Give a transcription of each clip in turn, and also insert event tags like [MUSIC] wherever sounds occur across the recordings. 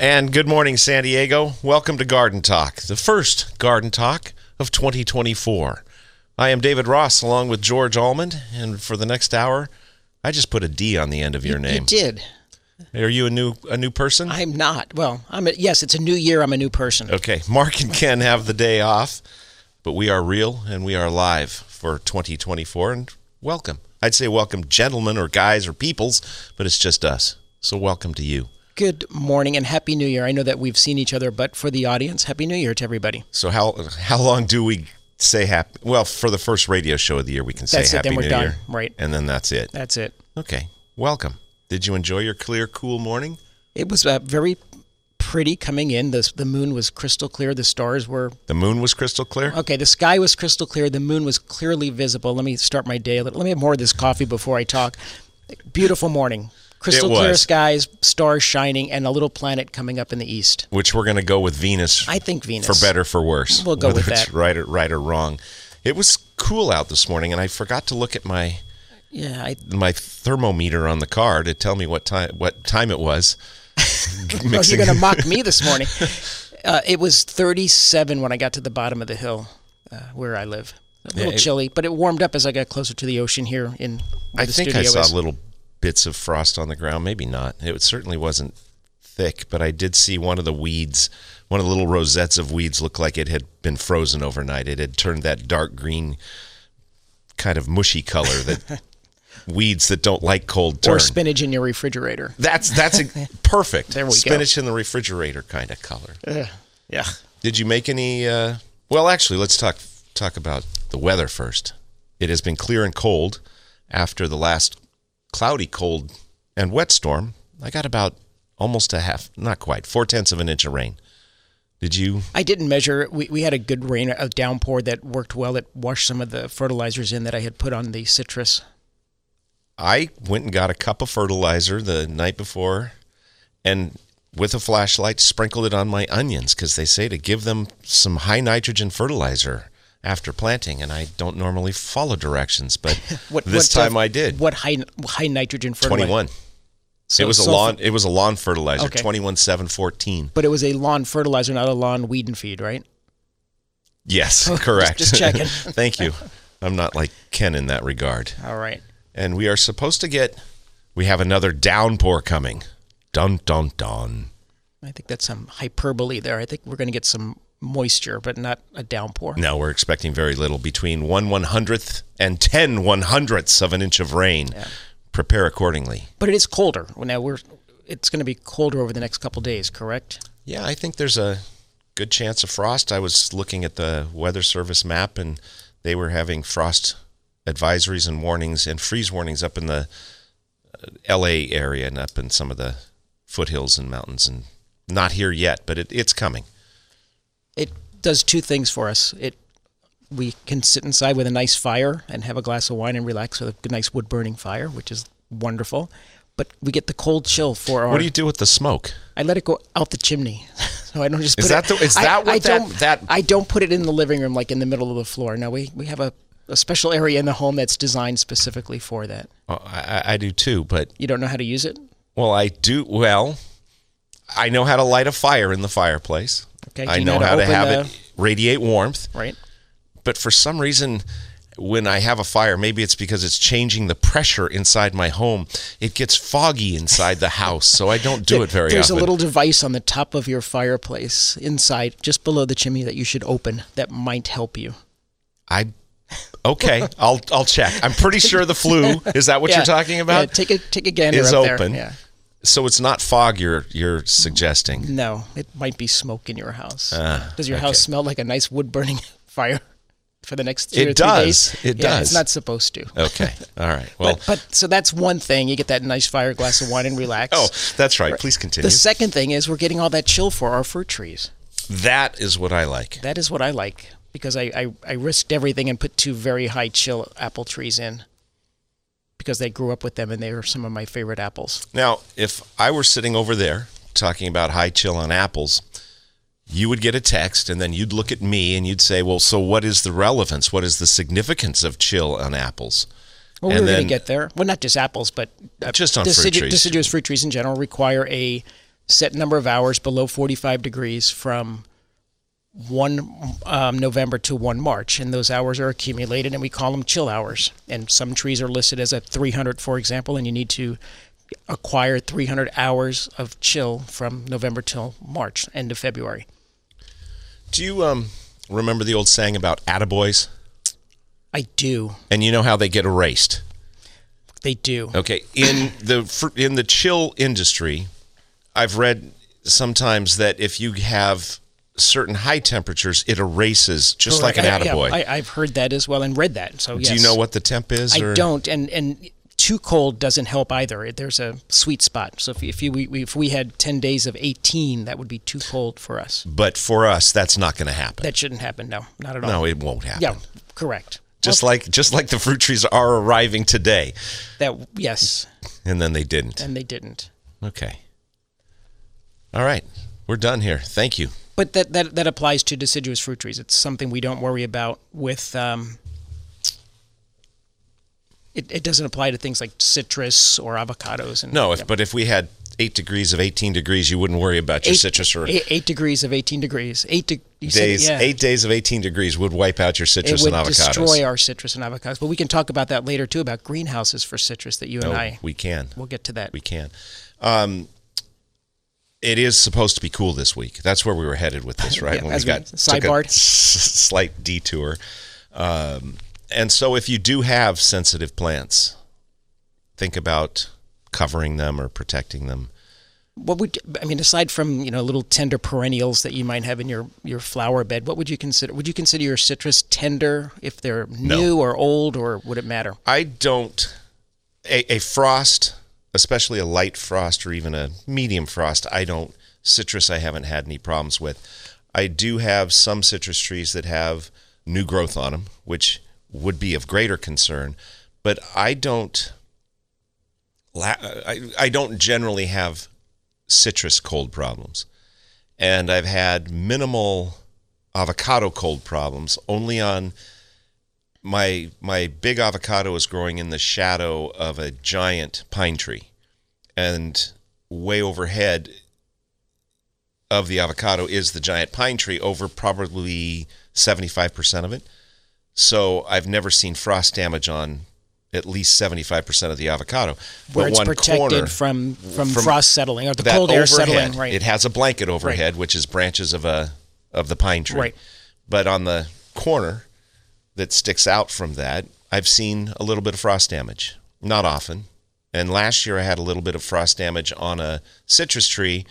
And good morning, San Diego. Welcome to Garden Talk, the first Garden Talk of 2024. I am David Ross along with George Allman, and for the next hour, I just put a D on the end of your You- name. You did. Are you a new a new person? I'm not. Well, I'm. A, yes, it's a new year. I'm a new person. Okay, Mark and Ken have the day off, but we are real and we are live for 2024 and welcome. I'd say welcome gentlemen or guys or peoples, but it's just us. So welcome to you. Good morning and happy New Year. I know that we've seen each other, but for the audience, happy New Year to everybody. So how how long do we say happy? Well, for the first radio show of the year, we can say it, happy then we're New done. Year, Right. And then that's it. That's it. Okay, welcome. Did you enjoy your clear, cool morning? It was uh, very pretty coming in. The the moon was crystal clear. The stars were The moon was crystal clear. okay. The sky was crystal clear. The moon was clearly visible. Let me start my day. a little- Let me have more of this coffee before I talk. Beautiful morning. Crystal clear skies, stars shining, and a little planet coming up in the east. Which we're going to go with Venus. I think Venus. for better for worse. We'll go [LAUGHS] whether with it's that. right or right or wrong. It was cool out this morning, and I forgot to look at my Yeah, I, my thermometer on the car to tell me what time what time it was. [LAUGHS] Oh, you're going to [LAUGHS] mock me this morning. Uh, it was 37 when I got to the bottom of the hill uh, where I live. A little it- chilly, but it warmed up as I got closer to the ocean here in I the think I saw is. little bits of frost on the ground. Maybe not. It certainly wasn't thick, but I did see one of the weeds, one of the little rosettes of weeds, look like it had been frozen overnight. It had turned that dark green, kind of mushy color that [LAUGHS] weeds that don't like cold turn. Or spinach in your refrigerator. That's that's a, [LAUGHS] perfect. There we go. Spinach in the refrigerator kind of color. Yeah. Did you make any? Uh, well, actually, let's talk talk about the weather first. It has been clear and cold after the last cloudy, cold, and wet storm. I got about almost a half, not quite, four tenths of an inch of rain. Did you? I didn't measure. We, we had a good rain, a downpour that worked well. It washed some of the fertilizers in that I had put on the citrus. I went and got a cup of fertilizer the night before, and with a flashlight sprinkled it on my onions because they say to give them some high nitrogen fertilizer after planting, and I don't normally follow directions, but [LAUGHS] What, this what, uh, time I did. What high high nitrogen fertilizer? Twenty one. So it was a sulfur- lawn. It was a lawn fertilizer. Okay. Twenty one seven fourteen. But it was a lawn fertilizer, not a lawn weed and feed, right? Yes, [LAUGHS] correct. just checking. [LAUGHS] Thank you. I'm not like Ken in that regard. All right. And we are supposed to get. We have another downpour coming. Dun dun dun. I think that's some hyperbole there. I think we're going to get some moisture, but not a downpour. No, we're expecting very little. Between one one hundredth and ten one hundredths of an inch of rain. Prepare accordingly. But it is colder. Now we're it's going to be colder over the next couple days, correct? Yeah, I think there's a good chance of frost. I was looking at the Weather Service map, and they were having frost advisories and warnings and freeze warnings up in the uh, L.A. area and up in some of the foothills and mountains, and not here yet, but it, it's coming. Does two things for us. It we can sit inside with a nice fire and have a glass of wine and relax with a nice wood burning fire, which is wonderful. But we get the cold chill for our. What do you do with the smoke? I let it go out the chimney, [LAUGHS] so I don't just. Is put that it, the- is I- that what I that- don't, that- I don't put it in the living room like in the middle of the floor. No, we we have a, a special area in the home that's designed specifically for that. Oh, I, I- I do too, but You don't know how to use it? well, I do. Well, I know how to light a fire in the fireplace. Okay, I you know know how how to to have the- it radiate warmth. Right. but for some reason when I have a fire, maybe it's because it's changing the pressure inside my home. It gets foggy inside the house, so I don't do it very There's often. There's a little device on the top of your fireplace inside, just below the chimney, that you should open that might help you. I okay, I'll I'll check. I'm pretty [LAUGHS] sure the flue is that what Yeah, you're talking yeah, about? take a take a gander is open. Yeah. So it's not fog you're you're suggesting. No, it might be smoke in your house. Ah, does your okay. house smell like a nice wood burning [LAUGHS] fire for the next two It or three does. days? It Yeah, does. It's not supposed to. Okay. [LAUGHS] All right. Well, but, but so that's one thing. You get that nice fire glass of wine and relax. oh, that's right. Please continue. the second thing is we're getting all that chill for our fruit trees. that is what I like. That is what I like because I, I, I risked everything and put two very high chill apple trees in because they grew up with them and they are some of my favorite apples. Now, if I were sitting over there talking about high chill on apples, you would get a text and then you'd look at me and you'd say, "Well, so what is the relevance? What is the significance of chill on apples?" Well, And we're going to get there. Well, not just apples, but uh, Just on fruit trees. deciduous fruit trees in general require a set number of hours below 45 degrees from 1 um, November to 1 March. And those hours are accumulated, and we call them chill hours. And some trees are listed as a 300, for example, and you need to acquire 300 hours of chill from November till March, end of February. Do you um remember the old saying about attaboys? I do. And you know how they get erased. They do. Okay, in the in the chill industry, I've read sometimes that if you have certain high temperatures, it erases just like an I, yeah, attaboy. I, I've heard that as well and read that. So yes. Do you know what the temp is? I or- don't, and and too cold doesn't help either. There's a sweet spot. So if, if you we, we- if we had ten days of 18, that would be too cold for us. But for us, that's not going to happen. That shouldn't happen. No, not at all. no, it won't happen. yeah, correct. Just like just like the fruit trees are arriving today, That yes, and then they didn't. and they didn't. Okay. All right, we're done here. Thank you. But that, that that applies to deciduous fruit trees. It's something we don't worry about with. Um, it, it doesn't apply to things like citrus or avocados. And, No, if yeah. but if we had eight degrees of eighteen degrees, you wouldn't worry about your eight, citrus or eight, eight degrees of 18 degrees. Eight de- you said days. yeah. Eight days of eighteen degrees would wipe out your citrus and avocados. destroy our citrus and avocados. But we can talk about that later too about greenhouses for citrus that you and Oh, I we can. we'll get to that. We can. Um, it is supposed to be cool this week. That's where we were headed with this, [LAUGHS] right? Yeah, when we got sidebarred. s- [LAUGHS] slight detour. Um, and so, if you do have sensitive plants, think about covering them or protecting them. What would I mean aside from you know little tender perennials that you might have in your your flower bed? What would you consider? Would you consider your citrus tender if they're new or old, or would it matter? I don't. A, a frost, especially a light frost or even a medium frost, I don't. Citrus, I haven't had any problems with. I do have some citrus trees that have new growth on them, which would be of greater concern. But I don't. I, I don't generally have citrus cold problems, and I've had minimal avocado cold problems only on my my big avocado is growing in the shadow of a giant pine tree and way overhead of the avocado is the giant pine tree over probably 75% of it so i've never seen frost damage on at least 75% of the avocado Where but it's one protected from, from from frost settling or the cold air overhead, settling, right? It has a blanket overhead, which is branches of a of the pine tree. Right. But on the corner that sticks out from that, I've seen a little bit of frost damage. Not often. And last year I had a little bit of frost damage on a citrus tree,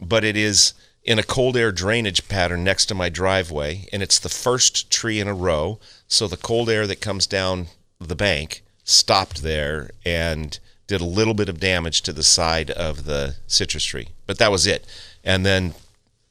but it is in a cold air drainage pattern next to my driveway, and it's the first tree in a row. So the cold air that comes down the bank stopped there and did a little bit of damage to the side of the citrus tree. But that was it. And then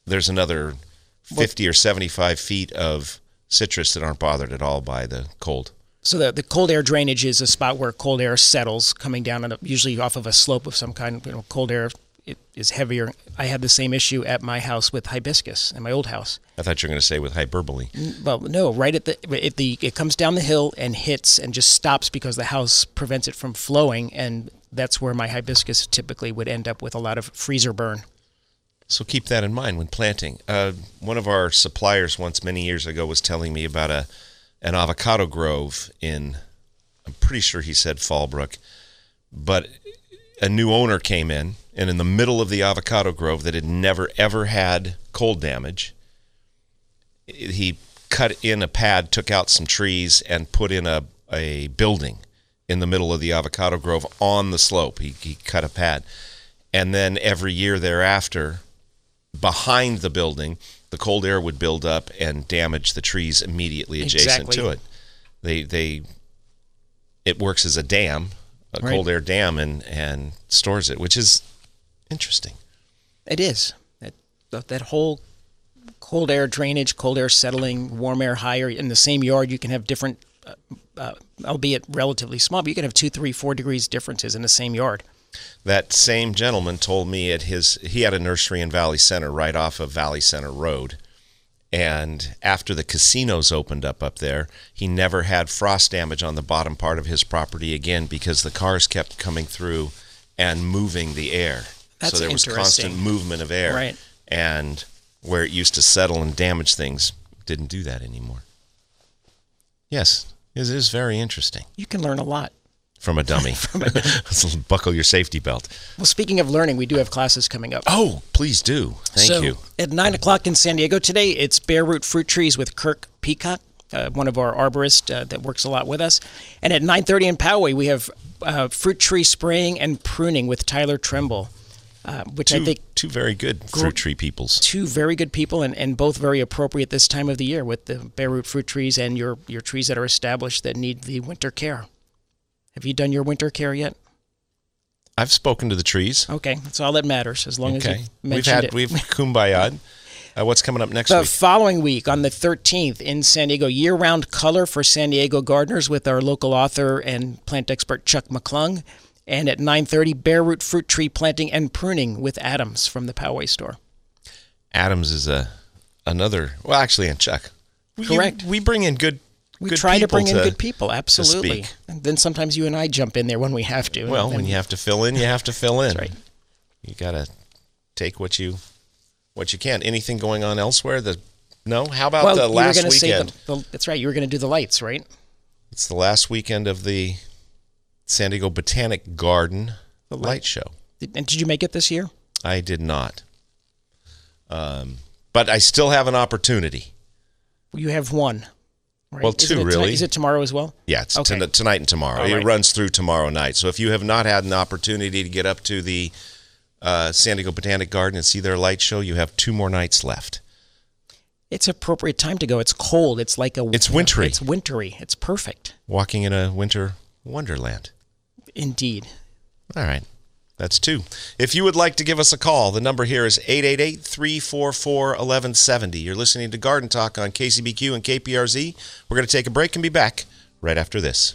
there's another 50 or 75 feet of citrus that aren't bothered at all by the cold. So the, the cold air drainage is a spot where cold air settles, coming down, on a, usually off of a slope of some kind. You know, cold air it is heavier. I had the same issue at my house with hibiscus in my old house. I thought you were going to say with hyperbole. Well, no, right at the it the it comes down the hill and hits and just stops because the house prevents it from flowing, and that's where my hibiscus typically would end up with a lot of freezer burn. So keep that in mind when planting. Uh, one of our suppliers once many years ago was telling me about a an avocado grove in I'm pretty sure he said Fallbrook, but a new owner came in and in the middle of the avocado grove that had never ever had cold damage, he cut in a pad, took out some trees and put in a a building in the middle of the avocado grove on the slope. He he cut a pad and then every year thereafter, behind the building, the cold air would build up and damage the trees immediately adjacent Exactly. to it. They they it works as a dam, a Right. cold air dam, and and stores it, which is interesting. It is that that whole cold air drainage, cold air settling, warm air higher in the same yard. You can have different, uh, uh, albeit relatively small, but you can have two, three, four degrees differences in the same yard. That same gentleman told me at his he had a nursery in Valley Center right off of Valley Center Road. And after the casinos opened up up there, he never had frost damage on the bottom part of his property again because the cars kept coming through and moving the air. That's so there was constant movement of air. Right. And where it used to settle and damage things, didn't do that anymore. Yes, it is very interesting You can learn a lot. From a dummy. [LAUGHS] [LAUGHS] Buckle your safety belt. Well, speaking of learning, we do have classes coming up. Oh, please do. Thank so, you. At 9 o'clock in San Diego today, it's Bare Root Fruit Trees with Kirk Peacock, uh, one of our arborists uh, that works a lot with us. And at 9.30 in Poway, we have uh, fruit tree spraying and pruning with Tyler Trimble, uh, which I think two very good fruit tree peoples. two very good people and, and both very appropriate this time of the year with the bare root fruit trees and your, your trees that are established that need the winter care. Have you done your winter care yet? I've spoken to the trees. Okay, that's all that matters as long as Okay, you we've had it. we've kumbaya. [LAUGHS] Uh, what's coming up next The week? following week, on the 13th, in San Diego, year round color for San Diego gardeners with our local author and plant expert Chuck McClung. And at 9.30, bare root fruit tree planting and pruning with Adams from the Poway store. Adams is a another. Well, actually, and Chuck. Correct. We bring in good. We try to bring in good people, absolutely. And then sometimes you and I jump in there when we have to. Well, when you have to fill in, you have to fill in. right. You gotta take what you what you can. Anything going on elsewhere? The no. How about well, the you were last to say weekend? the, the, that's right. You were going to do the lights, right? It's the last weekend of the San Diego Botanic Garden The light. light. show. Did, and did you make it this year? I did not. Um, but I still have an opportunity. You have one. Right? Well, two, tonight- really. Is it tomorrow as well? Yeah, it's Okay. ton- tonight and tomorrow. All It runs through tomorrow night. So if you have not had an opportunity to get up to the uh, San Diego Botanic Garden and see their light show, you have two more nights left. It's appropriate time to go. It's cold. It's like a. It's wintry. It's wintry. It's perfect. Walking in a winter wonderland. Indeed. All right. That's two. If you would like to give us a call, the number here is 888 344 1170. You're listening to Garden Talk on KCBQ and KPRZ. We're going to take a break and be back right after this.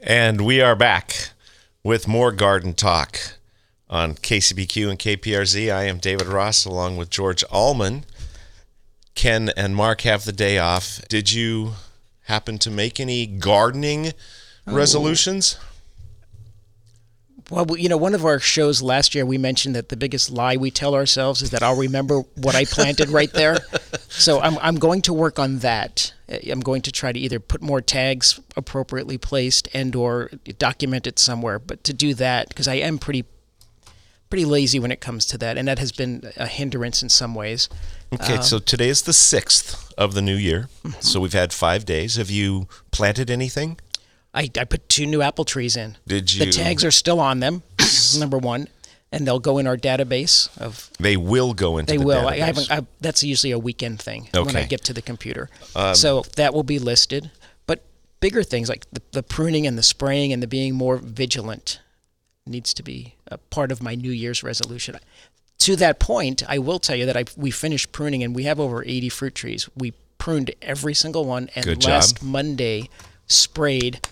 And we are back with more garden talk on KCBQ and KPRZ. I am David Ross along with George Allman. Ken and Mark have the day off. Did you happen to make any gardening oh. resolutions? Well, you know, one of our shows last year, we mentioned that the biggest lie we tell ourselves is that I'll remember what I planted right there. [LAUGHS] So I'm, I'm going to work on that. Uh, I'm going to try to either put more tags appropriately placed and or document it somewhere. But to do that, because I am pretty pretty lazy when it comes to that, and that has been a hindrance in some ways. Okay, so today is the 6th of the new year. So we've had five days. Have you planted anything? I, I put two new apple trees in. Did you? The tags are still on them, number one, and they'll go in our database of They will go into They the will. I, I haven't. I, that's usually a weekend thing when I get to the computer. Um, so that will be listed. But bigger things like the, the pruning and the spraying and the being more vigilant needs to be a part of my New Year's resolution. To that point, I will tell you that I we finished pruning and we have over 80 fruit trees. We pruned every single one and Good job. last Monday sprayed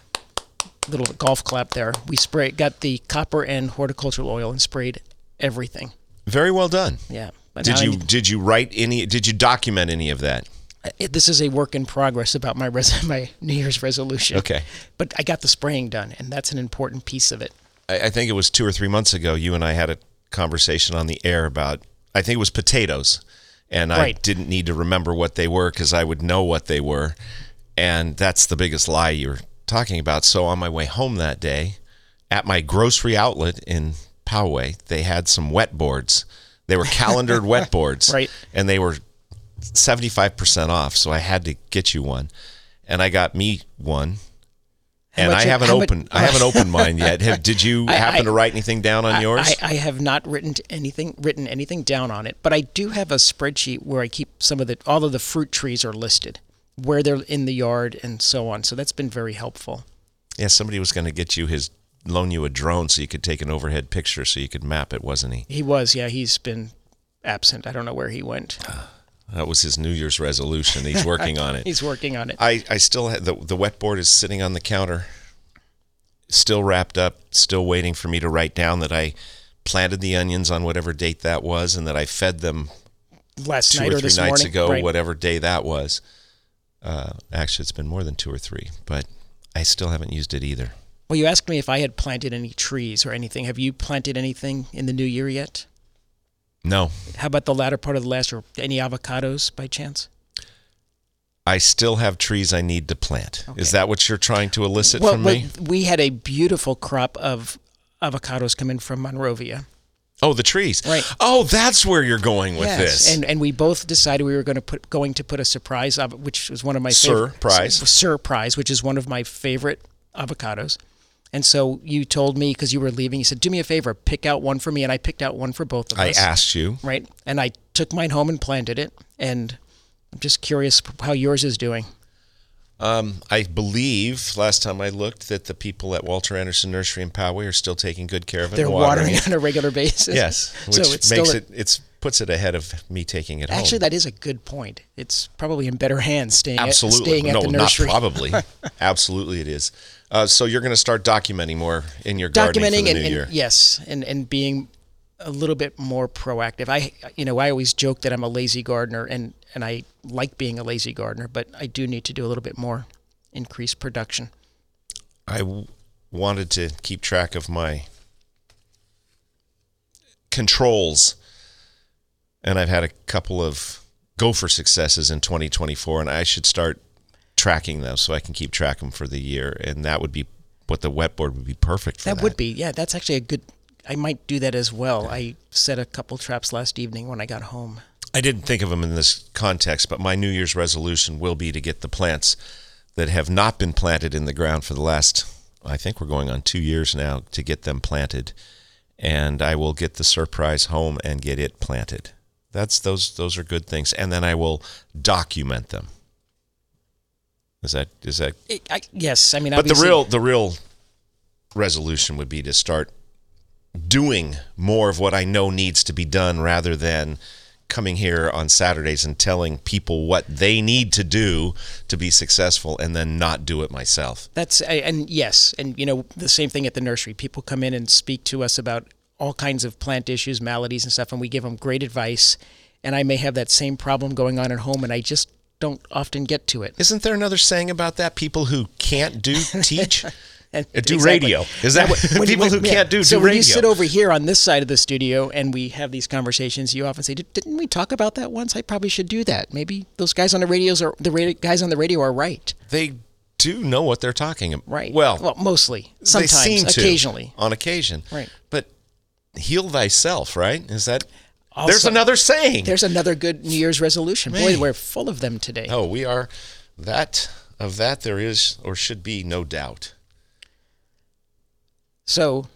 little golf clap there. We sprayed, got the copper and horticultural oil and sprayed everything. Very well done. Yeah. But Did you need- did you write any? Did you document any of that? it, this is a work in progress about my res- [LAUGHS] my New Year's resolution. Okay. But I got the spraying done, and that's an important piece of it. I, I think it was two or three months ago. You and I had a conversation on the air about. I think it was potatoes, and I didn't need to remember what they were because I would know what they were, and that's the biggest lie you're talking about. So on my way home that day, at my grocery outlet in Poway, they had some wet boards. They were calendared [LAUGHS] wet boards, Right. And they were 75% off, so I had to get you one. And I got me one. and much- I haven't how much- opened I haven't opened mine yet. Have, did you [LAUGHS] happen I- to write anything down on I- yours? I, I have not written anything written anything down on it, but I do have a spreadsheet where I keep some of the all of the fruit trees are listed, where they're in the yard and so on. So that's been very helpful. yeah, somebody was going to get you his loan you a drone so you could take an overhead picture so you could map it, wasn't he? He was, yeah, he's been absent. I don't know where he went. [SIGHS] That was his New Year's resolution. He's working on [LAUGHS] it. He's working on it. I, I still have the the wet board is sitting on the counter, still wrapped up, still waiting for me to write down that I planted the onions on whatever date that was, and that I fed them Last two night or or three this nights morning, ago, right. whatever day that was. Uh, actually, it's been more than two or three, but I still haven't used it either. Well, you asked me if I had planted any trees or anything. Have you planted anything in the new year yet? No, How about the latter part of the last, or any avocados by chance? I still have trees I need to plant. Is that what you're trying to elicit well, from well, me? we had a beautiful crop of avocados come in from Monrovia. Oh, the trees. Right. Oh, that's where you're going with this. and and we both decided we were going to put going to put a Sir Prize, which was one of my favorite Sir Prize. surprise, which is one of my favorite avocados. And so you told me because you were leaving, you said, "Do me a favor, pick out one for me," and I picked out one for both of I us. I asked you. right? And I took mine home and planted it, and I'm just curious how yours is doing. Um, I believe last time I looked that the people at Walter Andersen Nursery in Poway are still taking good care of it. They're and watering it. [LAUGHS] on a regular basis. Yes, which so it's makes a- it it's puts it ahead of me taking it home. Actually, that is a good point. It's probably in better hands staying absolutely at, staying at no, the nursery. Absolutely. No, not probably. [LAUGHS] absolutely, it is. Uh, so you're going to start documenting more in your gardening Documenting for the and, new and year. yes, and and being a little bit more proactive. I you know I always joke that I'm a lazy gardener, and and I like being a lazy gardener, but I do need to do a little bit more, increase production. I w- wanted to keep track of my controls, and I've had a couple of gopher successes in 2024, and I should start tracking them so I can keep track of them for the year, and that would be what the wet board would be perfect for. That would be yeah. That's actually a good. I might do that as well. I set a couple traps last evening when I got home. I didn't think of them in this context, but my New Year's resolution will be to get the plants that have not been planted in the ground for the last, I think we're going on two years now, to get them planted. And I will get the Sir Prize home and get it planted. That's those those are good things. And then I will document them. Is that is that I, yes, I mean, but the real the real resolution would be to start doing more of what I know needs to be done rather than coming here on Saturdays and telling people what they need to do to be successful and then not do it myself. That's and yes, and you know the same thing at the nursery. People come in and speak to us about all kinds of plant issues, maladies, and stuff, and we give them great advice. And I may have that same problem going on at home, and I just don't often get to it. Isn't there another saying about that? People who can't do [LAUGHS] teach And Uh, do exactly. radio. Is that what, When- [LAUGHS] people who yeah. can't do radio? so do when you sit over here on this side of the studio and we have these conversations, you often say, "Did- "Didn't we talk about that once? I probably should do that. Maybe those guys on the radios are the radio, guys on the radio are right." they do know what they're talking about. Right. Well, well, mostly, sometimes, seem to, occasionally. on occasion. Right. But heal thyself, right? Is that There's another saying. There's another good New Year's resolution. Boy, we're full of them today. Oh, we are that of that there is or should be no doubt. So,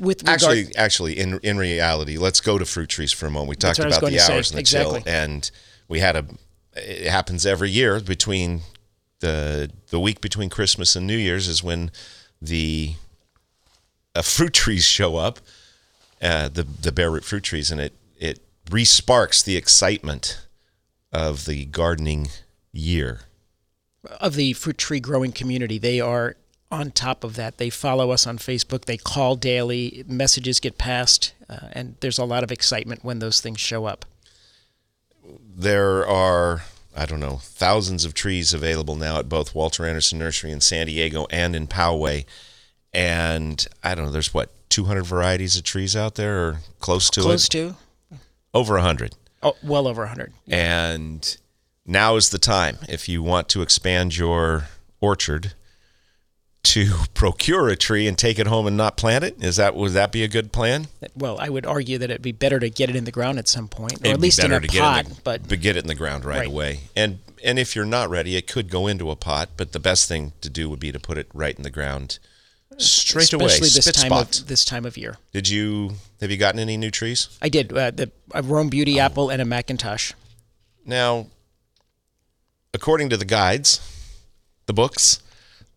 with regard, Actually, actually, in in reality, let's go to fruit trees for a moment. We talked what I was about the to say. hours and the Exactly. chill, and we had a. It happens every year between the the week between Christmas and New Year's is when the uh, fruit trees show up, uh, the the bare root fruit trees, and it it resparks the excitement of the gardening year. of the fruit tree growing community, they are on top of that. They follow us on Facebook. They call daily. Messages get passed, uh, and there's a lot of excitement when those things show up. There are, I don't know, thousands of trees available now at both Walter Andersen Nursery in San Diego and in Poway. And I don't know, there's what, 200 varieties of trees out there or close to Close it? to, Over 100. oh, well over 100. And now is the time if you want to expand your orchard to procure a tree and take it home and not plant it. Is that would that be a good plan? Well, I would argue that it'd be better to get it in the ground at some point, or It'd at least in a to get pot. it in the, but but get it in the ground right, Right. away. And and if you're not ready, it could go into a pot. But the best thing to do would be to put it right in the ground, straight away. especially this time spot. of this time of year. Did you have you gotten any new trees? I did uh, the a Rome Beauty Oh. apple and a McIntosh. Now, according to the guides, the books,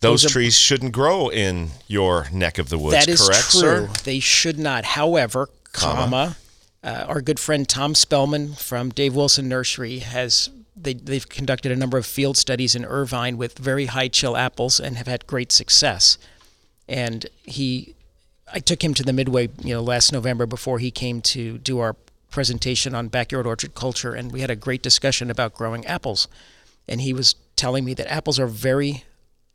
those, Those are- trees shouldn't grow in your neck of the woods. That is correct, true. sir? They should not. However, comma, uh, our good friend Tom Spellman from Dave Wilson Nursery has they they've conducted a number of field studies in Irvine with very high chill apples and have had great success. And he, I took him to the Midway, you know, last November before he came to do our presentation on backyard orchard culture, and we had a great discussion about growing apples. And he was telling me that apples are very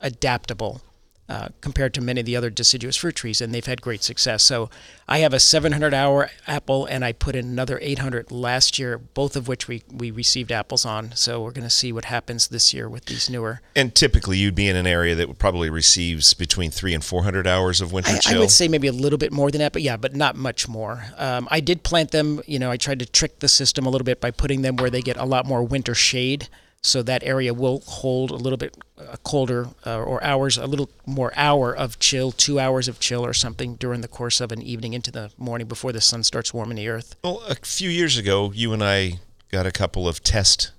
adaptable uh, compared to many of the other deciduous fruit trees, and they've had great success. So I have a 700 hour apple, and I put in another 800 last year, both of which we, we received apples on. So we're going to see what happens this year with these newer. And typically, you'd be in an area that would probably receives between three and four hundred hours of winter I, chill. I would say maybe a little bit more than that, but yeah, but not much more. Um, I did plant them. You know, I tried to trick the system a little bit by putting them where they get a lot more winter shade, so that area will hold a little bit uh, colder uh, or hours, a little more hour of chill, two hours of chill or something during the course of an evening into the morning before the sun starts warming the earth. Well, a few years ago, you and I got a couple of test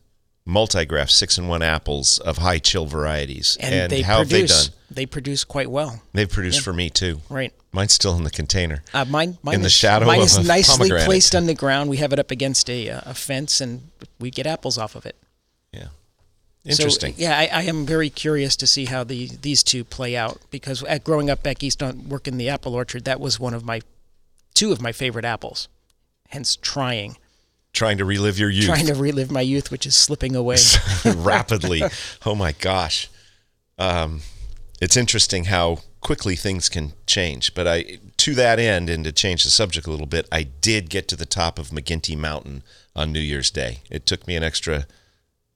multigraft six and one apples of high chill varieties. And, they how produce. have they done? They produce quite well, They've produced for me too. right? Mine's still in the container. Uh, mine, mine In the is, shadow mine is nicely placed on the ground. We have it up against a, uh, a fence, and we get apples off of it. Yeah. Interesting. So, yeah, I, I am very curious to see how the these two play out because at growing up back east on working the apple orchard, that was one of my two of my favorite apples. Hence, trying Trying to relive your youth trying to relive my youth, which is slipping away. [LAUGHS] rapidly. Oh my gosh. Um, it's interesting how quickly things can change. But I, to that end, and to change the subject a little bit, I did get to the top of McGinty Mountain on New Year's Day. It took me an extra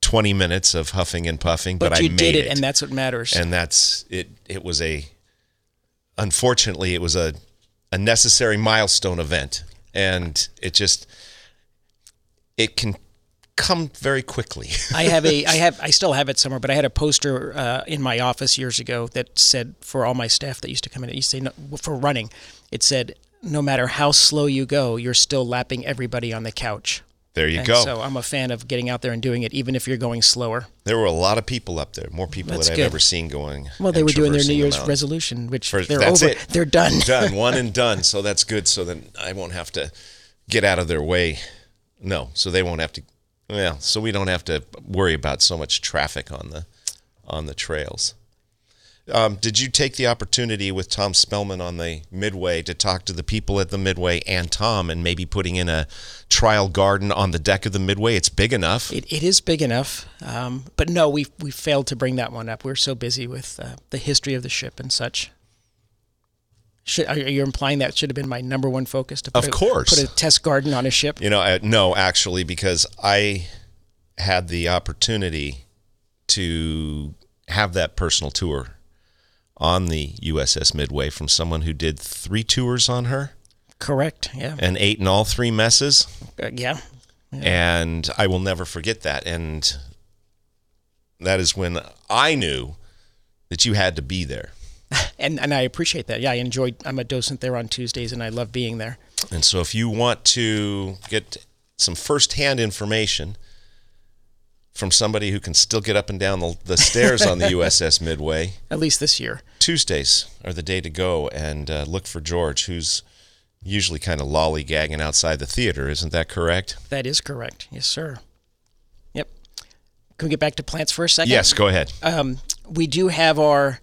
20 minutes of huffing and puffing, but, But, I you made did it, it, and that's what matters. and that's it. It was a, unfortunately, it was a, a necessary milestone event, and it just, it can come very quickly. [LAUGHS] I have a, I [LAUGHS] have, I still have it somewhere, but I had a poster uh, in my office years ago that said for all my staff that used to come in, it used to say no, for running, it said, no matter how slow you go, you're still lapping everybody on the couch. There you And go. So I'm a fan of getting out there and doing it, even if you're going slower. There were a lot of people up there, more people That's that I've ever seen going. Well, they were doing their New Year's resolution, which For- they're that's over. it. They're done. done, [LAUGHS] one and done. So that's good. So then I won't have to get out of their way. No, so they won't have to. Well, so we don't have to worry about so much traffic on the on the trails. Um, did you take the opportunity with Tom Spellman on the Midway to talk to the people at the Midway and Tom, and maybe putting in a trial garden on the deck of the Midway? It's big enough. It, it is big enough, um, but no, we we failed to bring that one up. We're so busy with uh, the history of the ship and such. Should, are you implying that should have been my number one focus to put Of a, course. put a test garden on a ship? You know, I, no, actually, because I had the opportunity to have that personal tour on the USS Midway from someone who did three tours on her Correct. Yeah. and ate in all three messes. Uh, yeah. And I will never forget that. And that is when I knew that you had to be there. [LAUGHS] And and I appreciate that. Yeah, I enjoyed. I'm a docent there on Tuesdays, and I love being there. And so, if you want to get some firsthand information from somebody who can still get up and down the, the stairs on the [LAUGHS] USS Midway, At least this year. Tuesdays are the day to go and uh, look for George, who's usually kind of lollygagging outside the theater. Isn't that correct? That is correct. Yes, sir. Yep. Can we get back to plants for a second? Yes, go ahead. um, we do have our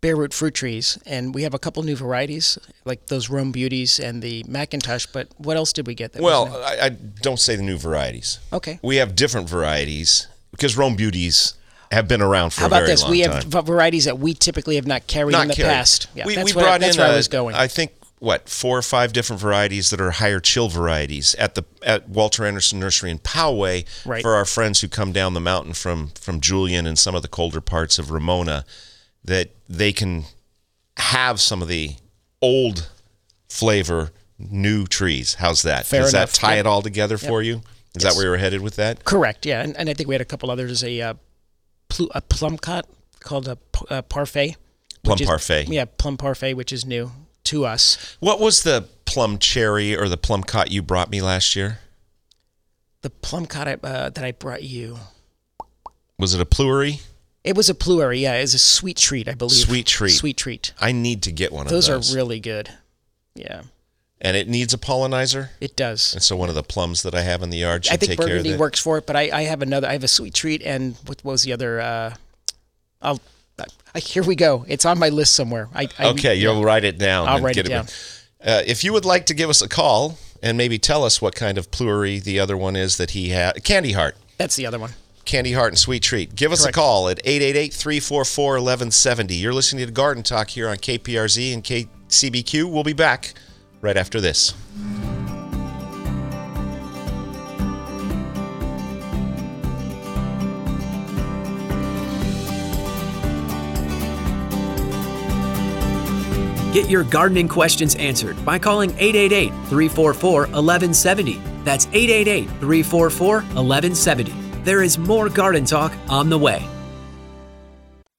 bare root fruit trees, and we have a couple new varieties like those Rome Beauties and the McIntosh. But what else did we get? That Well. I, I don't say the new varieties. okay. We have different varieties because Rome Beauties have been around for How a about this? We have varieties that we typically have not carried Not in the carried. past. Yeah, we, that's we what, brought that's in, where I uh, was going. I think what four or five different varieties that are higher chill varieties at the at Walter Andersen Nursery in Poway Right. for our friends who come down the mountain from from Julian and some of the colder parts of Ramona, that they can have some of the old flavor new trees. How's that? Fair Does enough. that tie Yep. it all together for you? Is that where you were headed with that? Correct. Yeah, and, and I think we had a couple others. A uh, plu- a plum cut called a, parfait. Plum is- parfait. Yeah, plum parfait, which is new to us. What was the plum cherry or the plum cot you brought me last year? The plum cut I, uh, that I brought you. Was it a pluerry? It was a pluerry. Yeah, it's a sweet treat, I believe. Sweet treat. Sweet treat. I need to get one of Those of are really good. Yeah, and it needs a pollinizer. it does. And so one of the plums that I have in the yard should I think take care of Burgundy that. works for it, but I, I have another. I have a sweet treat, and what was the other? Uh, I'll. I, here we go. It's on my list somewhere. I, I Okay, you'll write it down. I'll and write get it down. Uh, if you would like to give us a call and maybe tell us what kind of pluerry the other one is that he had, Candy Heart. That's the other one. Candy Heart and Sweet Treat. Give us Correct. a call at 888-344-1170. You're listening to Garden Talk here on KPRZ and KCBQ. We'll be back right after this. Get your gardening questions answered by calling 888 344 1170. That's 888 344 1170. There is more garden talk on the way.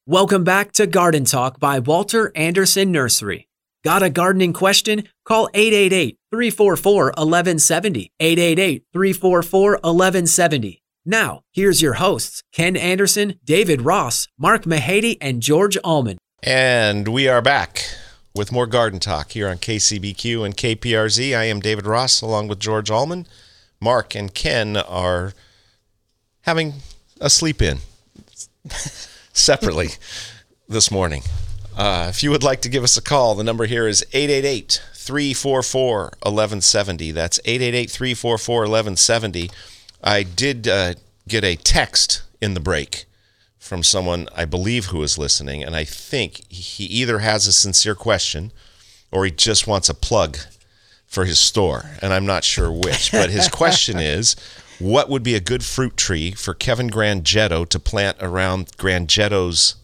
Welcome back to Garden Talk by Walter Andersen Nursery. Got a gardening question? Call 888 344 1170. 888 344 1170. Now, here's your hosts Ken Andersen, David Ross, Mark Mahady, and George Allman. And we are back with more garden talk here on KCBQ and KPRZ. I am David Ross along with George Allman. Mark and Ken are having a sleep in [LAUGHS] separately this morning. Uh, if you would like to give us a call, the number here is 888 344 1170. That's 888 344 1170. I did uh, get a text in the break from someone I believe who is listening, and I think he either has a sincere question or he just wants a plug for his store, and I'm not sure which. But his question [LAUGHS] is, what would be a good fruit tree for Kevin Grangetto to plant around Grangetto's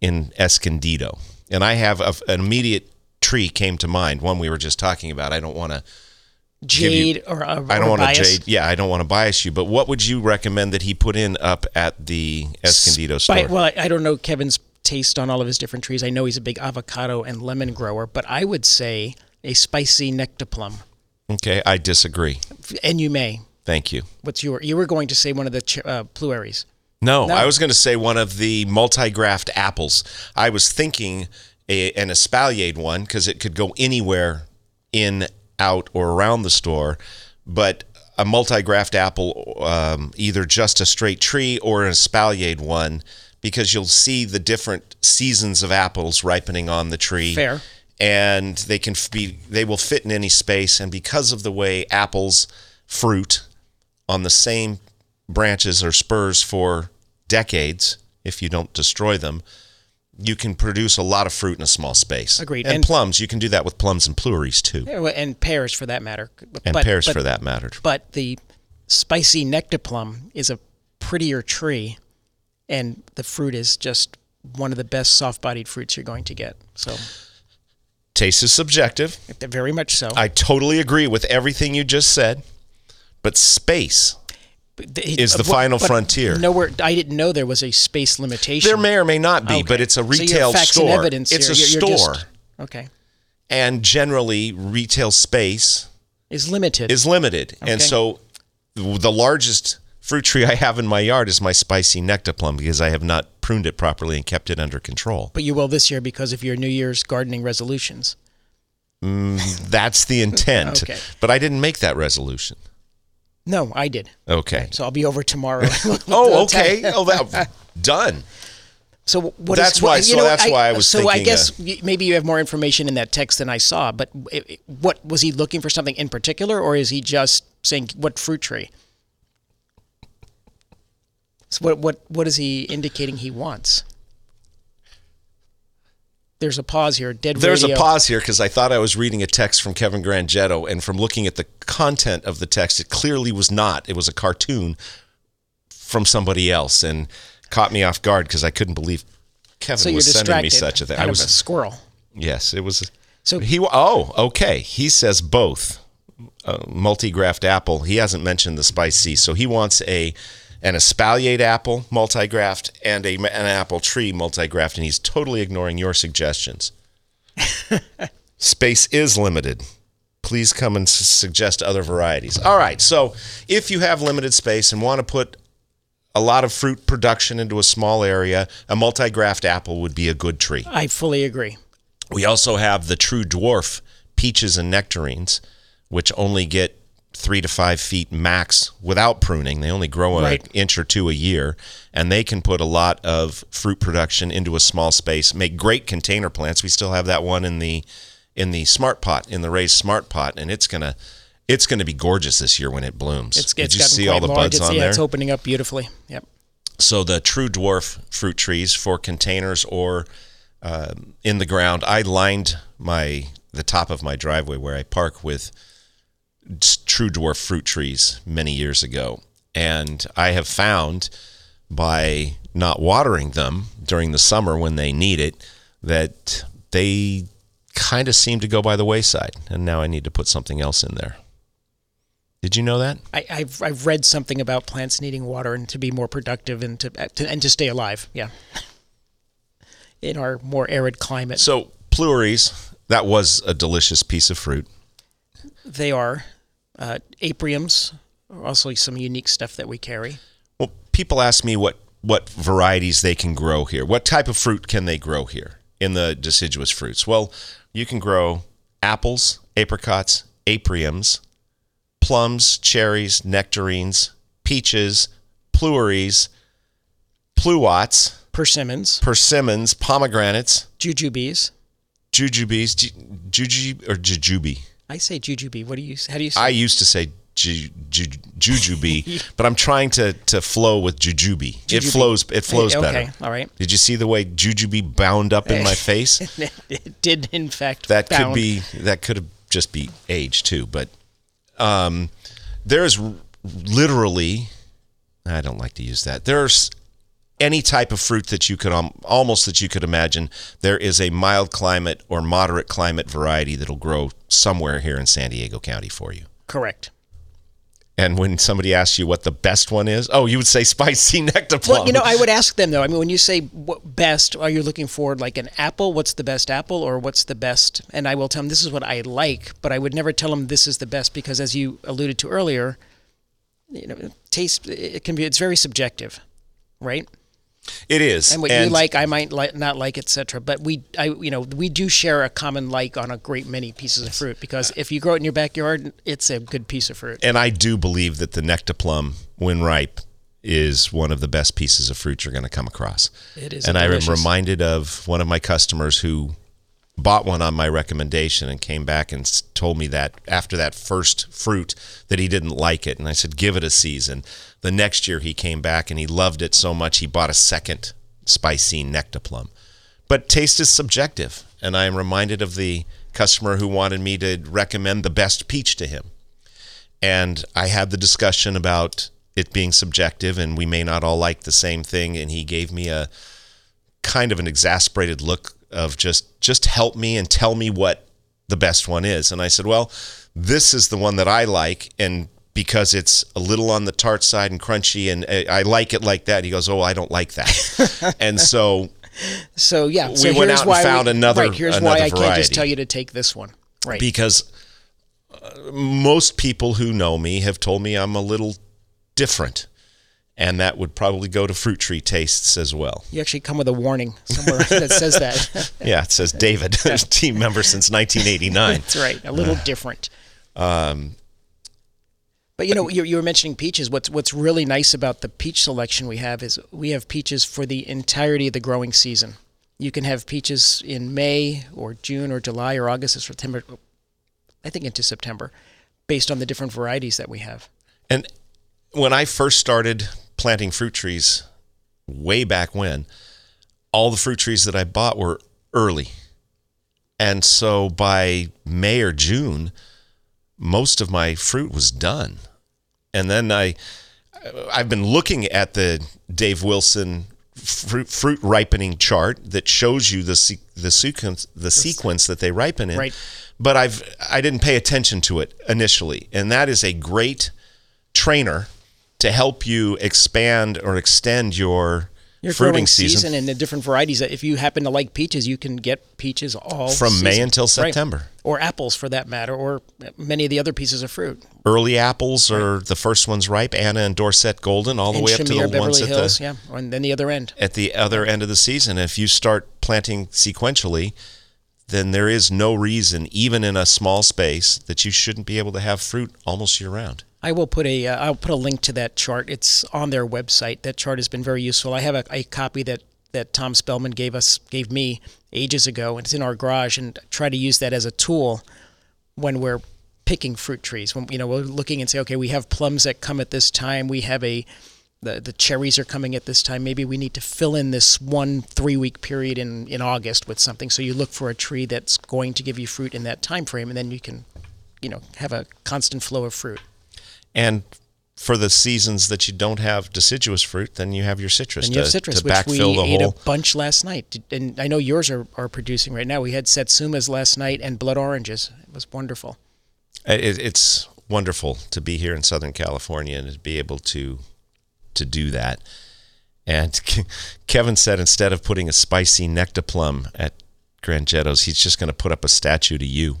in Escondido? And I have a, an immediate tree came to mind, one we were just talking about. I don't want to give you- Jade or, uh, I don't want to bias. jade. Yeah, I don't want to bias you. But what would you recommend that he put in up at the Escondido store? Well, I, I don't know Kevin's taste on all of his different trees. I know he's a big avocado and lemon grower, but I would say a Spice Zee Nectaplum. okay, I disagree. And you may. Thank you. What's your? You were going to say one of the ch- uh, pluerries. No, No. I was going to say one of the multi-graft apples. I was thinking a, an espaliered one because it could go anywhere in, out, or around the store. But a multi-graft apple, um, either just a straight tree or an espaliered one, because you'll see the different seasons of apples ripening on the tree. Fair. And they can f- be, they will fit in any space. And because of the way apples fruit on the same branches or spurs for decades if you don't destroy them you can produce a lot of fruit in a small space Agreed. and, And- plums you can do that with plums and pluerries too And pears for that matter. and But- pears but- for that matter But the Spice Zee Nectaplum is a prettier tree, and the fruit is just one of the best soft-bodied fruits you're going to get. So taste is subjective very much so. i totally agree with everything you just said but space is the uh, but- final but frontier. Nowhere, I didn't know there was a space limitation. there may or may not be Okay. but it's a So retail facts store And evidence it's here, a you're- you're store just- okay, and generally retail space is limited. is limited. And so the largest fruit tree I have in my yard is my Spice Zee Nectaplum because I have not pruned it properly and kept it under control. but you will this year because of your New Year's gardening resolutions. Mm, that's the intent. [LAUGHS] Okay. But I didn't make that resolution. No, I did. Okay. So I'll be over tomorrow. [LAUGHS] [LAUGHS] Oh, okay. Oh, that [LAUGHS] done. So what That's is- why- so know, that's why I was So I guess uh, maybe you have more information in that text than I saw. But it, it- what was he looking for something in particular, or is he just saying what fruit tree? So what what what is he indicating he wants? There's a pause here. Dead There's radio. a pause here because I thought I was reading a text from Kevin Grangetto, and from looking at the content of the text, it clearly was not. It was a cartoon from somebody else, and caught me off guard because I couldn't believe Kevin So was sending me such a thing. I of a squirrel. yes, it was. So- he oh okay. He says both uh, multi-graft apple. He hasn't mentioned the Spice Zee, so he wants a an espaliate apple multi-graft and a, an apple tree multi-graft, and he's totally ignoring your suggestions. [LAUGHS] Space is limited. Please come and suggest other varieties. All right, so if you have limited space and want to put a lot of fruit production into a small area, a multi-graft apple would be a good tree. I fully agree. We also have the true dwarf peaches and nectarines, which only get three to five feet max without pruning. They only grow an inch or two a year, and they can put a lot of fruit production into a small space. Make great container plants. We still have that one in the in the smart pot in the raised smart pot, and it's gonna it's gonna be gorgeous this year when it blooms. It's, Did it's you see all the large. buds it's, on yeah, there? it's opening up beautifully. Yep. So the true dwarf fruit trees for containers or um, in the ground. I lined my the top of my driveway where I park with true dwarf fruit trees many years ago, and I have found by not watering them during the summer when they need it that they kind of seem to go by the wayside, and now I need to put something else in there. Did you know that? I, I've I've read something about plants needing water and to be more productive and to, to and to stay alive. Yeah. [LAUGHS] In our more arid climate, So pluerries, that was a delicious piece of fruit. they are uh, apriums. are Also, some unique stuff that we carry. Well, people ask me what what varieties they can grow here. What type of fruit can they grow here in the deciduous fruits? Well, you can grow apples, apricots, apriums, plums, cherries, nectarines, peaches, pluerries, pluots, Persimmons, persimmons, pomegranates, jujubes. jujubes, ju- juju or jujube. I say jujube. What do you? How do you say? I used to say ju, ju, jujube, [LAUGHS] but I'm trying to to flow with jujube. It flows. It flows okay, better. all right. Did you see the way jujube bound up in my [LAUGHS] face? [LAUGHS] it did in fact. That could be. That could just be age too. But um, there's r- literally. I don't like to use that. There's any type of fruit that you could um, almost that you could imagine. There is a mild climate or moderate climate variety that'll grow somewhere here in San Diego County for you. correct. And when somebody asks you what the best one is, oh, you would say [LAUGHS] Spice Zee Nectaplum. Well, you know, I would ask them though. I mean, when you say what best, are you looking for like an apple? What's the best apple, or what's the best? And I will tell them this is what I like, but I would never tell them this is the best because, as you alluded to earlier, you know, taste it can be it's very subjective, right? It is. And what you like, I might like, not like, etc. But we, I, you know, we do share a common like on a great many pieces of fruit because if you grow it in your backyard, it's a good piece of fruit. and I do believe that the Nectaplum, when ripe, is one of the best pieces of fruit you're going to come across. It is And I am reminded of one of my customers who bought one on my recommendation and came back and told me that after that first fruit that he didn't like it and I said give it a season. The next year he came back and he loved it so much he bought a second Spice Zee Nectaplum. But taste is subjective and I am reminded of the customer who wanted me to recommend the best peach to him and I had the discussion about it being subjective and we may not all like the same thing and he gave me a kind of an exasperated look of just just help me and tell me what the best one is. And I said well this is the one that I like. And because it's a little on the tart side and crunchy and I I like it like that. He goes oh I don't like that. [LAUGHS] And so So yeah, so We went out and found we, another- Right, here's another why I can't just tell you to take this one. Right. because uh, most people who know me have told me I'm a little different and that would probably go to fruit tree tastes as well. You actually come with a warning somewhere [LAUGHS] that says that. [LAUGHS] Yeah, it says David, [LAUGHS] team member since 1989. That's right. A little uh-huh. different. Um, but you know, you, you were mentioning peaches. What's what's really nice about the peach selection we have is we have peaches for the entirety of the growing season. You can have peaches in May or June or July or August or September. I think into September, based on the different varieties that we have. And when I first started planting fruit trees, way back when, all the fruit trees that I bought were early. And so by May or June, most of my fruit was done. And then I I've been looking at the Dave Wilson fruit, fruit ripening chart that shows you the the sequence the sequence that they ripen in. Right. But I've I didn't pay attention to it initially, and that is a great trainer to help you expand or extend your, Your fruiting season, season and the different varieties. If you happen to like peaches, you can get peaches all from May season. until Right. September. or apples for that matter, or many of the other pieces of fruit. Early apples are the first ones ripe, Anna and Dorset Golden, all the and way up to Shamir, the ones Beverly at Hills, the yeah, and then the other end. at the other end of the season. If you start planting sequentially, then there is no reason, even in a small space, that you shouldn't be able to have fruit almost year round. I will put a uh, I'll put a link to that chart. It's on their website. That chart has been very useful. I have a, a copy that that Tom Spellman gave us gave me ages ago, and it's in our garage. And try to use that as a tool when we're picking fruit trees. When you know we're looking and say, okay, we have plums that come at this time. We have a the, the cherries are coming at this time. Maybe we need to fill in this one three week period in, in August with something. So you look for a tree that's going to give you fruit in that time frame, and then you can, you know, have a constant flow of fruit. And for the seasons that you don't have deciduous fruit, then you have your citrus, And to, you have citrus, to which we ate a bunch last night. And I know yours are, are producing right now. We had satsumas last night and blood oranges. It was wonderful. It, it's wonderful to be here in Southern California and to be able to to do that. And [LAUGHS] Kevin said instead of putting a Spice Zee Nectaplum at Grangetto's, he's just going to put up a statue to you,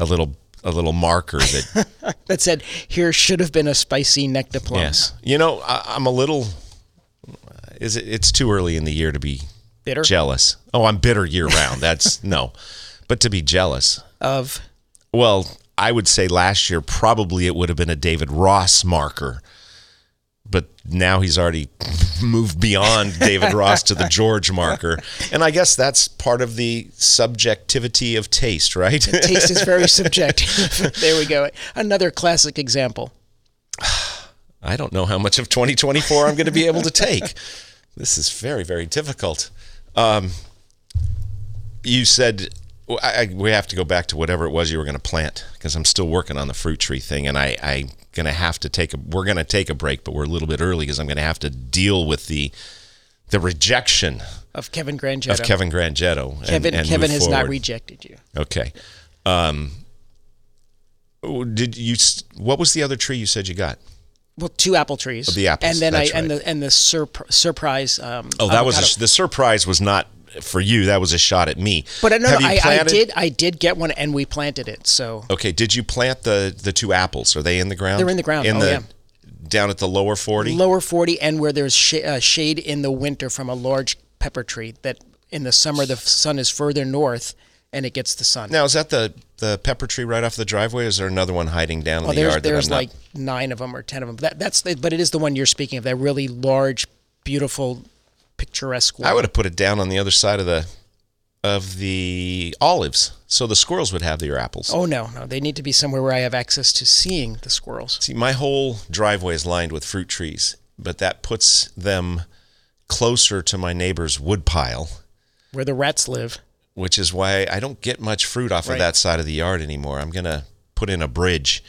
a little a little marker that [LAUGHS] That said, here should have been a Spice Zee Nectaplum. yes. You know, I, I'm a little. Is it? It's too early in the year to be Bitter jealous. Oh, I'm bitter year round. That's [LAUGHS] no, but to be jealous. of Well, I would say last year probably it would have been a David Ross marker. But now he's already moved beyond David Ross to the George marker. And I guess that's part of the subjectivity of taste, right? taste is very subjective. [LAUGHS] there we go. Another classic example. I don't know how much of 2024 I'm going to be able to take. This is very, very difficult. Um, you said I, I, we have to go back to whatever it was you were going to plant because I'm still working on the fruit tree thing, and I, I'm going to have to take a. We're going to take a break, but we're a little bit early because I'm going to have to deal with the the rejection Of Kevin Grangetto. of Kevin Grangetto. Kevin, and Kevin move has not rejected you. Okay. Um, oh, did you? What was the other tree you said you got? Well, two apple trees. the apples, And then I that's and the and the surp- Sir Prize. Um, Oh, that was a, the Sir Prize was not for you. That was a shot at me. But no, I, I did. I did get one, and we planted it. So Okay, did you plant the the two apples? Are they in the ground? They're in the ground. In Oh, the yeah. down at the lower forty. lower forty, and where there's sh- uh, shade in the winter from a large pepper tree. That in the summer the sun is further north, and it gets the sun. now is that the the pepper tree right off the driveway? Or is there another one hiding down in the there's yard? there's I'm not- like nine of them or ten of them. That that's the, but it is the one you're speaking of. That really large, beautiful, picturesque. I would have put it down on the other side of the of the olives, so the squirrels would have their apples. Oh no, no, they need to be somewhere where I have access to seeing the squirrels. See, my whole driveway is lined with fruit trees, but that puts them closer to my neighbor's wood pile. Where the rats live. which is why I don't get much fruit off Right. of that side of the yard anymore. I'm going to put in a bridge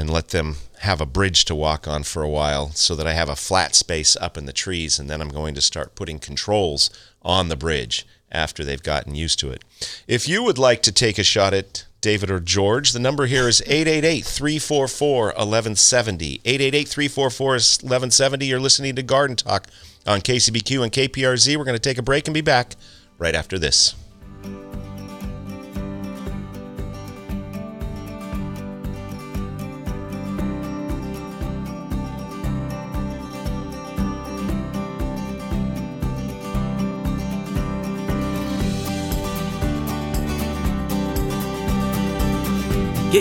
and let them have a bridge to walk on for a while so that I have a flat space up in the trees. And then I'm going to start putting controls on the bridge after they've gotten used to it. If you would like to take a shot at David or George, the number here is 888 344 1170. 888 344 1170. You're listening to Garden Talk on KCBQ and KPRZ. We're going to take a break and be back right after this.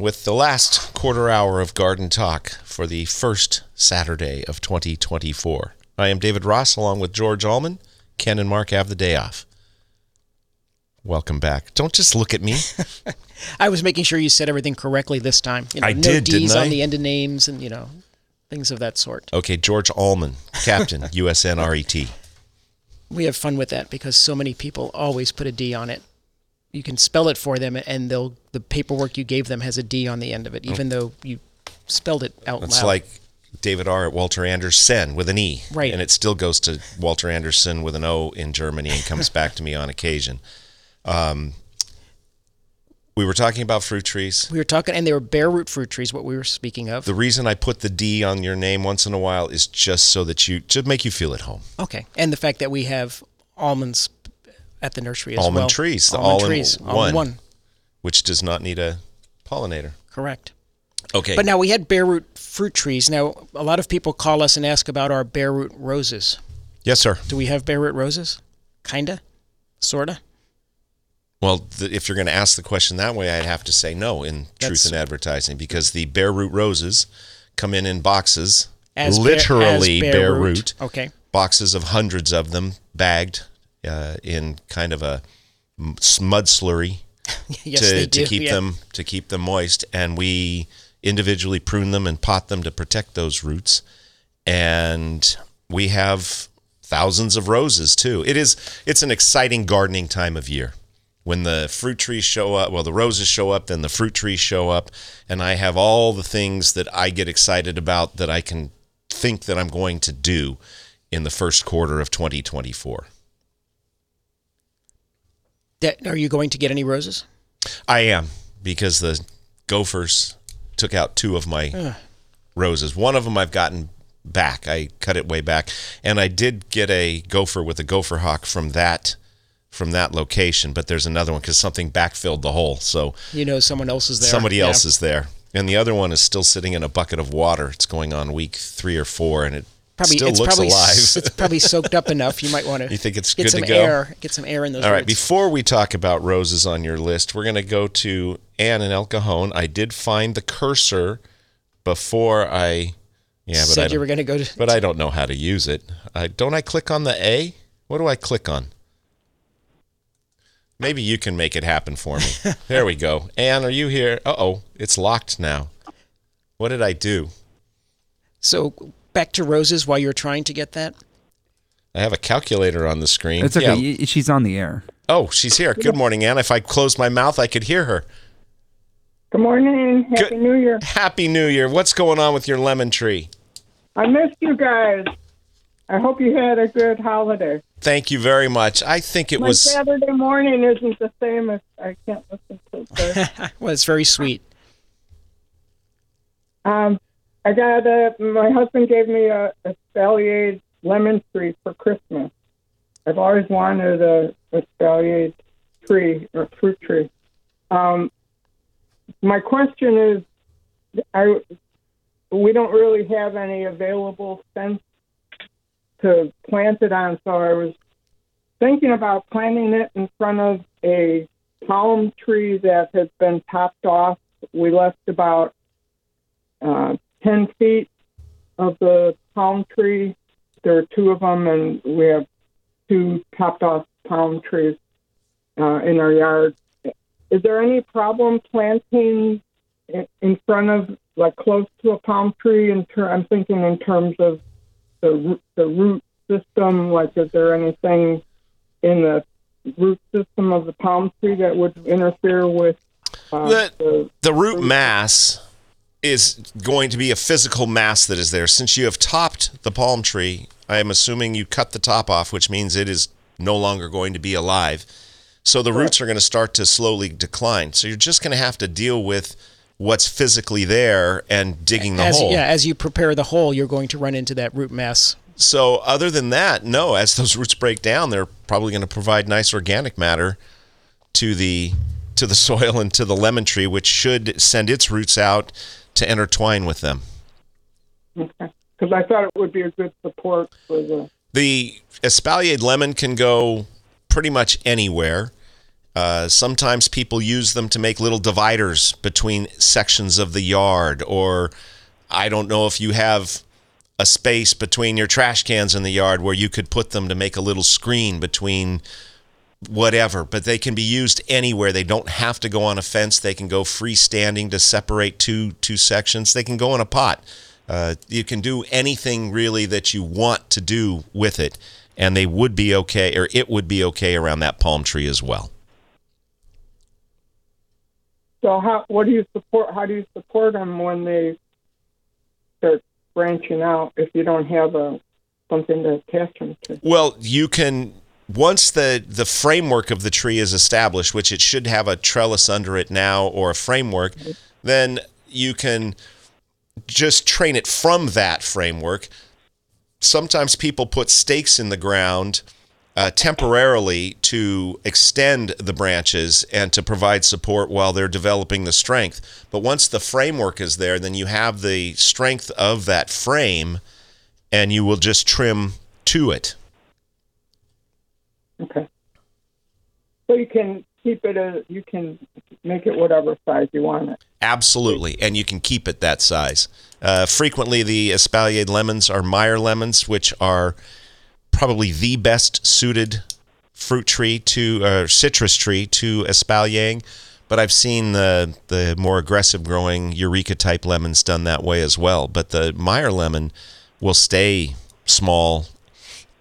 with the last quarter hour of Garden Talk for the first Saturday of 2024. I am David Ross along with George Allman. Ken and Mark have the day off. Welcome back. Don't just look at me. [LAUGHS] I was making sure you said everything correctly this time. You know, I no did, D's didn't I? on the end of names and, you know, things of that sort. Okay, George Allman, Captain, [LAUGHS] USNRET. We have fun with that because so many people always put a D on it. You can spell it for them and they'll the paperwork you gave them has a D on the end of it, even though you spelled it out It's loud. like David R. at Walter Andersen with an E. Right. And it still goes to Walter Anderson with an O in Germany and comes back to me on occasion. Um, we were talking about fruit trees. we were talking and they were bare root fruit trees, what we were speaking of. The reason I put the D on your name once in a while is just so that you to make you feel at home. Okay. And the fact that we have almonds at the nursery as well. Almond well. trees, the almond all in trees, all one. one. which does not need a pollinator. Correct. Okay. But now we had bare root fruit trees. Now a lot of people call us and ask about our bare root roses. yes, sir. Do we have bare root roses? Kinda, sorta. Well, th- if you're going to ask the question that way, I'd have to say no in That's- truth in advertising because the bare root roses come in in boxes, As bare- literally as bare, bare root. root. Okay. boxes of hundreds of them bagged uh, in kind of a mud slurry [LAUGHS] yes, to, to keep yeah. them to keep them moist, and we individually prune them and pot them to protect those roots. And we have thousands of roses too. It is it's an exciting gardening time of year. When the fruit trees show up, well, the roses show up, then the fruit trees show up, and I have all the things that I get excited about that I can think that I'm going to do in the first quarter of 2024. That- are you going to get any roses? I am because the gophers took out two of my roses. One of them I've gotten back. I cut it way back, and I did get a gopher with a gopher hawk from that from that location. But there's another one because something backfilled the hole, so You know someone else is there. somebody Yeah. else is there. And the other one is still sitting in a bucket of water. It's going on week three or four, and it Probably, still it's looks probably alive. it's probably soaked up enough. You might want to. [LAUGHS] You think it's get good some to go? air? Get some air in those. All right, before we talk about roses on your list, we're going to go to Anne in El Cajon. I did find the cursor before I, yeah, but I, said you don't, were going to go to. but I don't know how to use it. I don't. I click on the A. What do I click on? Maybe you can make it happen for me. [LAUGHS] there we go. Anne, are you here? Uh oh, it's locked now. What did I do? So back to roses while you're trying to get that. I have a calculator on the screen. It's okay. Yeah. She's on the air. Oh, she's here. Good morning, Anne. If I closed my mouth, I could hear her. Good morning. Happy Good- New Year. Happy New Year. What's going on with your lemon tree? I missed you guys. I hope you had a good holiday. Thank you very much. I think it My was. Saturday morning isn't the same as I can't listen to it. [LAUGHS] Well, it's very sweet. um, I got a, my husband gave me a, a lemon tree for Christmas. I've always wanted a, espalier tree or fruit tree. Um, my question is, I we don't really have any available fence to plant it on, so I was thinking about planting it in front of a palm tree that has been topped off. We left about uh, 10 feet of the palm tree. There are two of them, and we have two topped off palm trees uh, in our yard. Is there any problem planting in- in front of, like, close to a palm tree? In ter- I'm thinking in terms of the root, the root system. Like, is there anything in the root system of the palm tree that would interfere with uh, The- the The root mass is going to be a physical mass that is there. Since you have topped the palm tree, I am assuming you cut the top off, which means it is no longer going to be alive. So the roots are going to start to slowly decline. So you're just going to have to deal with what's physically there and digging the as, hole. Yeah, as you prepare the hole, you're going to run into that root mass. So other than that, no, as those roots break down, they're probably going to provide nice organic matter to the to the [LAUGHS] soil and to the lemon tree, which should send its roots out to intertwine with them. Okay. Because I thought it would be a good support for the. The espaliered lemon can go pretty much anywhere. Uh, sometimes people use them to make little dividers between sections of the yard, or I don't know if you have a space between your trash cans in the yard where you could put them to make a little screen between whatever, but they can be used anywhere. They don't have to go on a fence. They can go freestanding to separate two two sections. They can go in a pot. Uh, you can do anything really that you want to do with it, and they would be okay, or it would be okay around that palm tree as well. So how? What do you support? How do you support them when they start branching out? If you don't have a something to attach them to. Well, you can once the the framework of the tree is established, which it should have a trellis under it now or a framework, then you can just train it from that framework. Sometimes people put stakes in the ground uh, temporarily to extend the branches and to provide support while they're developing the strength. But once the framework is there, then you have the strength of that frame and you will just trim to it. Okay. So you can keep it a. You can make it whatever size you want it. Absolutely, and you can keep it that size. Uh, frequently, the espaliered lemons are Meyer lemons, which are probably the best suited fruit tree to uh, citrus tree to espaliering. But I've seen the the more aggressive growing Eureka type lemons done that way as well. But the Meyer lemon will stay small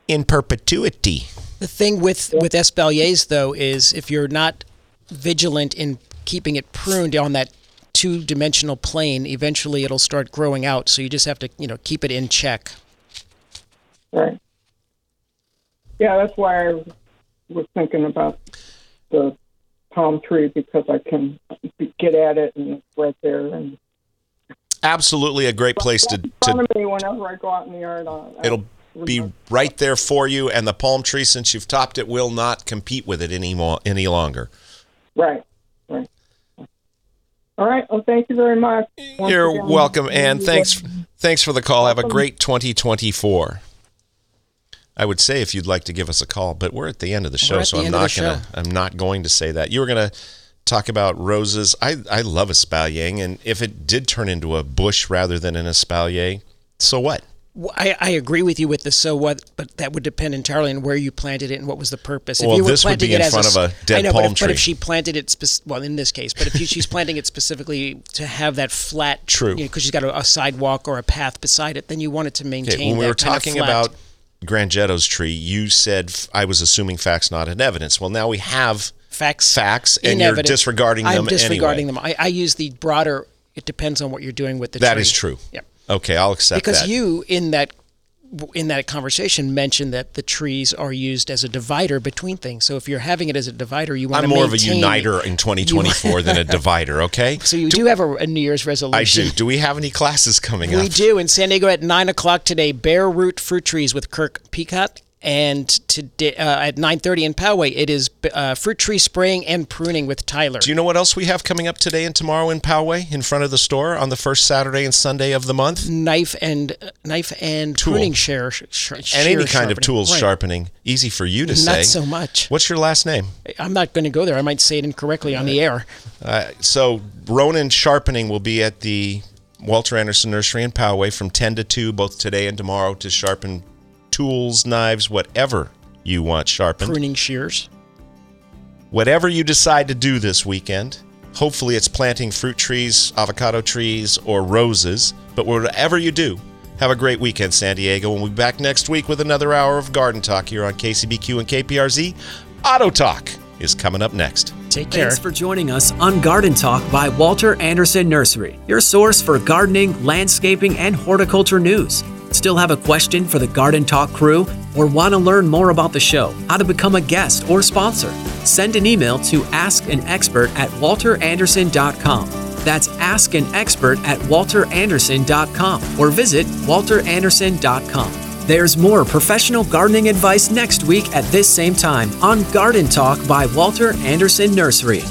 in perpetuity. The thing with with espaliers though is if you're not vigilant in keeping it pruned on that two dimensional plane, eventually it'll start growing out. So you just have to you know keep it in check. Right. Yeah, that's why I was thinking about the palm tree because I can get at it and it's right there and Absolutely a great place to, in to me whenever I go out in the yard. I, It'll be right there for you, and the palm tree, since you've topped it, will not compete with it anymore any longer. right, right. All right. Well, thank you very much. Once You're again, welcome, and you thanks guys- thanks for the call. Have a great 2024. I would say if you'd like to give us a call, but we're at the end of the show, so the I'm not gonna show. I'm not going to say that. You were gonna talk about roses. I I love espalier, and if it did turn into a bush rather than an espalier, so what? I, I agree with you with the so what, but that would depend entirely on where you planted it and what was the purpose. Well, you were this would planting be it in as front s- of a dead I know, palm but if, but if she planted it, well, in this case, but if she's planting it specifically to have that flat, True. because she's got a, a sidewalk or a path beside it, then you want it to maintain. Okay, when we were talking about Grangetto's tree, you said f- I was assuming facts, not in evidence. Well, now we have facts, facts, and you're disregarding them I'm disregarding anyway. them. I, I use the broader. It depends on what you're doing with the That tree. is true. Yep. Okay, I'll accept that. because that. you in that in that conversation mentioned that the trees are used as a divider between things. So if you're having it as a divider, you want to. I'm to more of a uniter in 2024 [LAUGHS] than a divider. Okay. So you do, have a, a New Year's resolution. I do. Do we have any classes coming We up? We do in San Diego at nine o'clock today. Bare root fruit trees with Kirk Peacock, and today uh, at nine thirty in Poway it is uh, fruit tree spraying and pruning with Tyler. Do you know what else we have coming up today and tomorrow in Poway in front of the store on the first Saturday and Sunday of the month? knife and uh, knife and Tool. pruning share, sh- sh- And any kind of tools Right. sharpening. Easy for you to Not say. Not so much. What's your last name? I'm not going to go there. I might say it incorrectly on the air. Uh, so Ronan Sharpening will be at the Walter Andersen Nursery in Poway from 10 to 2, both today and tomorrow, to sharpen tools, knives, whatever you want sharpened. Pruning shears. Whatever you decide to do this weekend, hopefully it's planting fruit trees, avocado trees, or roses. But whatever you do, have a great weekend, San Diego. And we'll be back next week with another hour of Garden Talk here on KCBQ and KPRZ. Auto Talk is coming up next. Take care. Thanks for joining us on Garden Talk by Walter Andersen Nursery, your source for gardening, landscaping, and horticulture news. Still have a question for the Garden Talk crew or want to learn more about the show, how to become a guest or sponsor? send an email to askanexpert at walterandersen.com. That's Ask an Expert at walterandersen.com or visit walterandersen.com. There's more professional gardening advice next week at this same time on Garden Talk by Walter Andersen Nursery.